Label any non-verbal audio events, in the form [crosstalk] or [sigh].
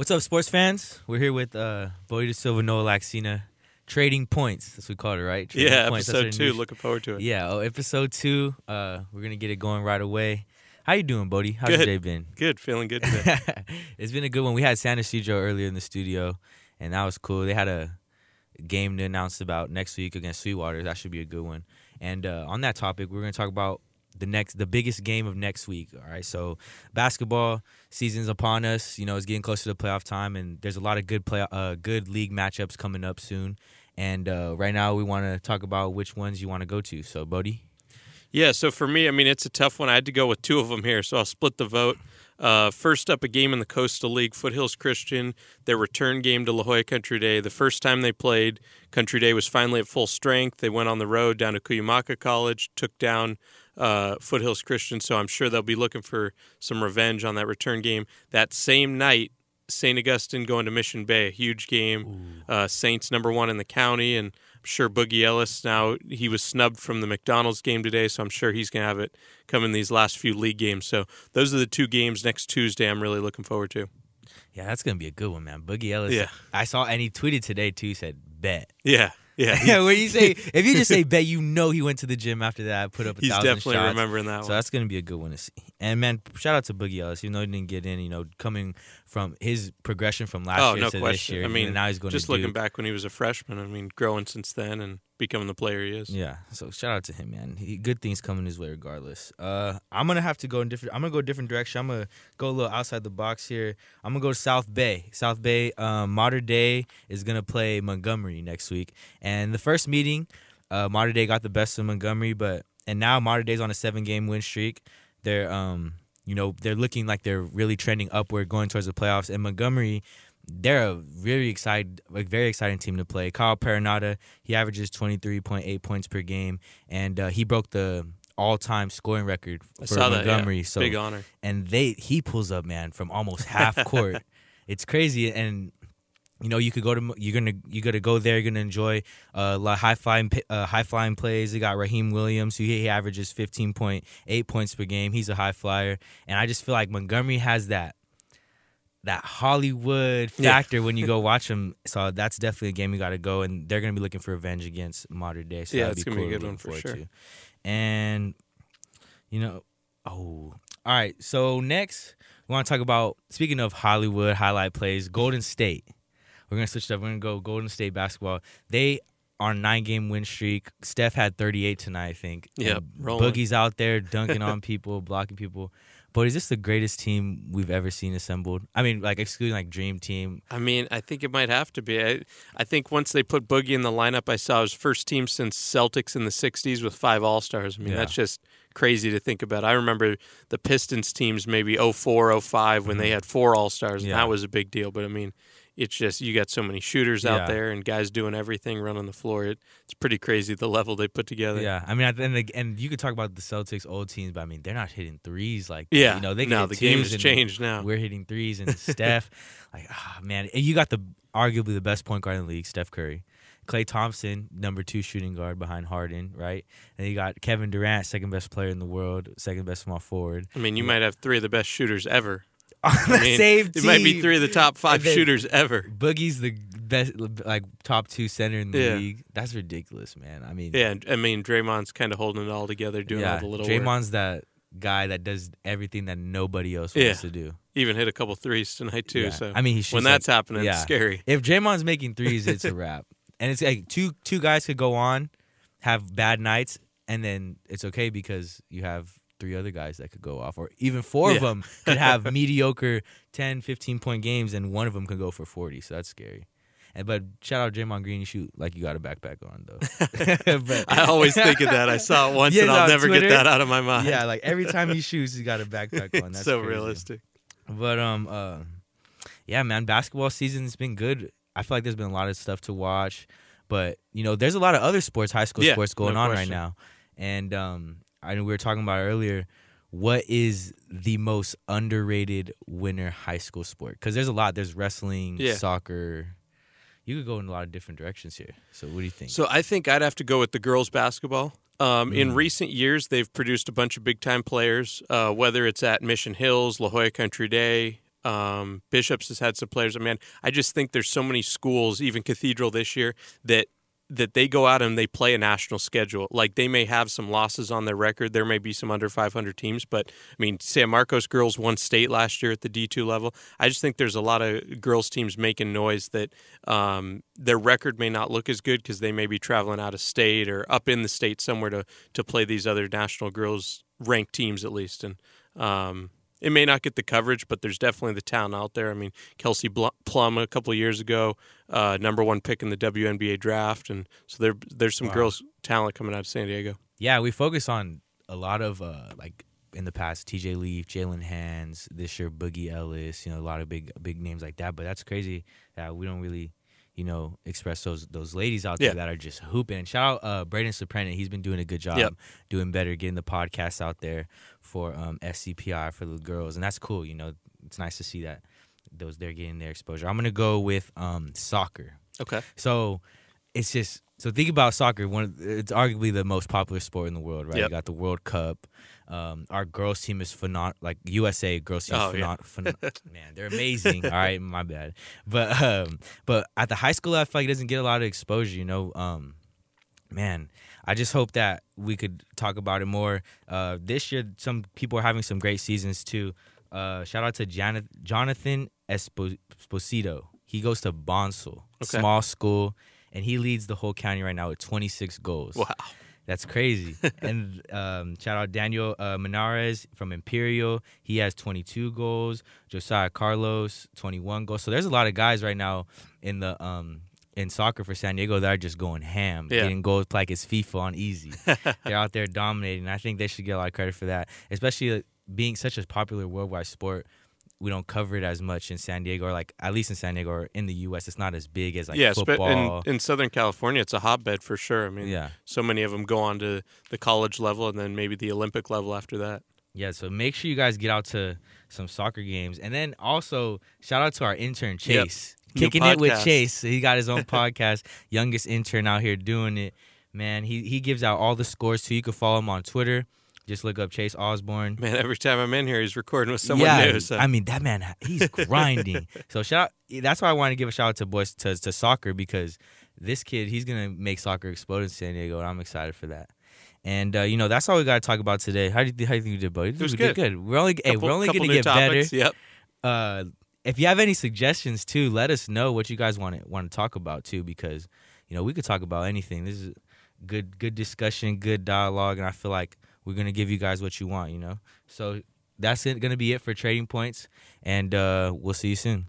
What's up, sports fans? We're here with uh, Bodie De Silva, Noah Laxina, trading points. That's what we called it, right? Trading Yeah, points. Episode two. new- Looking forward to it. Yeah, oh, episode two. Uh, we're gonna get it going right away. How you doing, Bodie? How's your day been? Good, feeling good today. [laughs] it's been a good one. We had San Ysidro earlier in the studio, and that was cool. They had a game to announce about next week against Sweetwater. That should be a good one. And uh, on that topic, we're going to talk about the next, the biggest game of next week. All right, so basketball season's upon us. You know, it's getting closer to playoff time, and there's a lot of good play, uh, good league matchups coming up soon. And uh, right now, we want to talk about which ones you want to go to. So, Bodie. yeah, so for me, I mean, it's a tough one. I had to go with two of them here, so I'll split the vote. Uh, first up, a game in the Coastal League, Foothills Christian, their return game to La Jolla Country Day. The first time they played, Country Day was finally at full strength. They went on the road down to Cuyamaca College, took down uh, Foothills Christian, so I'm sure they'll be looking for some revenge on that return game. That same night, St. Augustine going to Mission Bay, a huge game. Uh, Saints number one in the county, and I'm sure Boogie Ellis now he was snubbed from the McDonald's game today, so I'm sure he's going to have it come in these last few league games. So those are the two games next Tuesday. I'm really looking forward to. Yeah, that's gonna be a good one, man. Boogie Ellis. Yeah. I saw, and he tweeted today too. Said bet. Yeah, yeah, [laughs] when you say [laughs] if you just say bet, you know he went to the gym after that, put up a he's thousand definitely shots. remembering that So one. that's gonna be a good one to see. And man, shout out to Boogie Ellis, even though he didn't get in. You know, coming from his progression from last Oh year no to this year. I mean, now he's going to just looking Duke. back when he was a freshman. I mean, growing since then and becoming the player he is. Yeah, so shout out to him, man. He, good things coming his way regardless. Uh, I'm gonna have to go in different. I'm gonna go a different direction. I'm gonna go a little outside the box here. I'm gonna go to South Bay. South Bay. Um, Mater Dei is gonna play Montgomery next week, and the first meeting, uh, Mater Dei got the best of Montgomery, but and now Mater Dei's on a seven game win streak. They're um, you know, they're looking like they're really trending upward, going towards the playoffs. And Montgomery, they're a very excited, like very exciting team to play. Kyle Perenata, he averages twenty three point eight points per game, and uh, he broke the all time scoring record for saw that. Montgomery. Yeah. So Big honor. and they he pulls up man from almost [laughs] half court. it's crazy, and you know you could go to you're gonna you gotta go there. You're gonna enjoy uh, a lot high flying uh, high flying plays. They got Raheem Williams, who he averages 15.8 points per game. He's a high flyer, and I just feel like Montgomery has that that Hollywood Yeah. factor when you go watch them. So that's definitely a game you got to go, and they're gonna be looking for revenge against Modern Day. So Yeah, that'd it's be gonna be a cool good one for sure. to. And you know, oh, all right. So next, we want to talk about speaking of Hollywood highlight plays, Golden State. We're gonna switch it up. We're gonna go Golden State basketball. They are nine game win streak. Steph had 38 tonight, I think. Rolling. Boogie's out there dunking on people, blocking people. But is this the greatest team we've ever seen assembled? I mean, like excluding like Dream Team. I mean, I think it might have to be. I, I think once they put Boogie in the lineup, I saw his first team since Celtics in the '60s with five All Stars. I mean, Yeah. that's just crazy to think about. I remember the Pistons teams maybe 04, 05 when they had four All Stars, and Mm-hmm. Yeah. that was a big deal. But I mean, it's just you got so many shooters Yeah. out there and guys doing everything, running the floor. It, it's pretty crazy the level they put together. Yeah, I mean, at the end, and you could talk about the Celtics old teams, but I mean, they're not hitting threes like Yeah. You know, they can no, the game twos has and changed now. We're hitting threes, and Steph, [laughs] like, ah, man, and you got the arguably the best point guard in the league, Steph Curry. Klay Thompson, number two shooting guard behind Harden, right? And you got Kevin Durant, second best player in the world, second best small forward. I mean, you might have three of the best shooters ever. [laughs] On the I mean, same it might be three of the top five then- shooters ever. Boogie's the best, like top two center in the Yeah. league. That's ridiculous, man. I mean, Yeah, I mean Draymond's kind of holding it all together, doing yeah, all the little work. Draymond's that guy that does everything that nobody else Yeah. wants to do. Even hit a couple threes tonight too. Yeah. So I mean, when like- that's happening, it's scary. If Draymond's making threes, it's a [laughs] wrap. And it's like two two guys could go on, have bad nights, and then it's okay because you have three other guys that could go off, or even four of them could have [laughs] mediocre 10, 15 point games, and one of them could go for forty. So that's scary. And but shout out Draymond Green, you shoot like you got a backpack on though. [laughs] [laughs] but, I always think of that. I saw it once, Yeah, and I'll never Twitter. get that out of my mind. yeah, like every time he shoots, he's got a backpack on. That's so crazy. realistic. But um, uh, yeah, man, basketball season's been good. I feel like there's been a lot of stuff to watch, but you know, there's a lot of other sports, high school Yeah, sports going no on right now. And um, I know we were talking about earlier. What is the most underrated winter high school sport? Because there's a lot. There's wrestling, Yeah. soccer. You could go in a lot of different directions here. So what do you think? So I think I'd have to go with the girls basketball. Um, Mm. In recent years, they've produced a bunch of big time players, uh, whether it's at Mission Hills, La Jolla Country Day, Um, Bishops has had some players. I mean, I just think there's so many schools, even Cathedral this year, that that they go out and they play a national schedule. Like they may have some losses on their record. There may be some under 500 teams, but I mean, San Marcos girls won state last year at the D2 level. I just think there's a lot of girls teams making noise that um, their record may not look as good because they may be traveling out of state or up in the state somewhere to to play these other national girls ranked teams at least. And um, it may not get the coverage, but there's definitely the talent out there. I mean, Kelsey Plum a couple of years ago, uh, number one pick in the WNBA draft, and so there there's some wow. girls talent coming out of San Diego. Yeah, we focus on a lot of uh, like in the past, TJ Leaf, Jaylen Hands, this year Boogie Ellis, you know, a lot of big big names like that. But that's crazy that we don't really you know, express those those ladies out there yeah. that are just hooping. And Shout out uh, Braden Soprano. He's been doing a good job, yep. doing better, getting the podcast out there for um, SCPI for the girls, and that's cool. You know, it's nice to see that those they're getting their exposure. I'm gonna go with um, soccer. Okay. So it's just so think about soccer. One, it's arguably the most popular sport in the world, right? Yep. You got the World Cup. Um, our girls team is phenomenal. Like USA girls team, oh, yeah. [laughs] man, they're amazing. All right, my bad. But um, but at the high school, I feel like it doesn't get a lot of exposure. You know, um, man, I just hope that we could talk about it more. Uh, this year, some people are having some great seasons too. Uh, shout out to Jonathan Esposito. He goes to Bonsall, okay. small school, and he leads the whole county right now with 26 goals. Wow. That's crazy. [laughs] and um, shout out Daniel uh, Menares from Imperial. He has 22 goals. Josiah Carlos, 21 goals. So there's a lot of guys right now in the um, in soccer for San Diego that are just going ham, yeah. getting goals like it's FIFA on easy. [laughs] They're out there dominating. I think they should get a lot of credit for that, especially being such a popular worldwide sport we don't cover it as much in San Diego, or like at least in San Diego or in the U.S. It's not as big as like yeah, football. In, in Southern California, it's a hotbed for sure. I mean, yeah, so many of them go on to the college level and then maybe the Olympic level after that. Yeah, so make sure you guys get out to some soccer games, and then also shout out to our intern Chase, yep. kicking it with Chase. He got his own [laughs] podcast, youngest intern out here doing it. Man, he he gives out all the scores too. You can follow him on Twitter just look up Chase Osborne. Man, every time I'm in here, he's recording with someone yeah, new. So. I mean, that man, he's [laughs] grinding. so shout. Out, That's why I want to give a shout out to boys to, to soccer because this kid, he's gonna make soccer explode in San Diego, and I'm excited for that. And uh, you know, that's all we got to talk about today. How do you how do you think you did, buddy? It was good. good. We're only couple, hey, we're only gonna get topics. better. Yep. Uh, if you have any suggestions too, let us know what you guys want to want to talk about too, because you know we could talk about anything. This is good good discussion, good dialogue, and I feel like we're gonna give you guys what you want, you know. So that's gonna be it for trading points, and uh, we'll see you soon.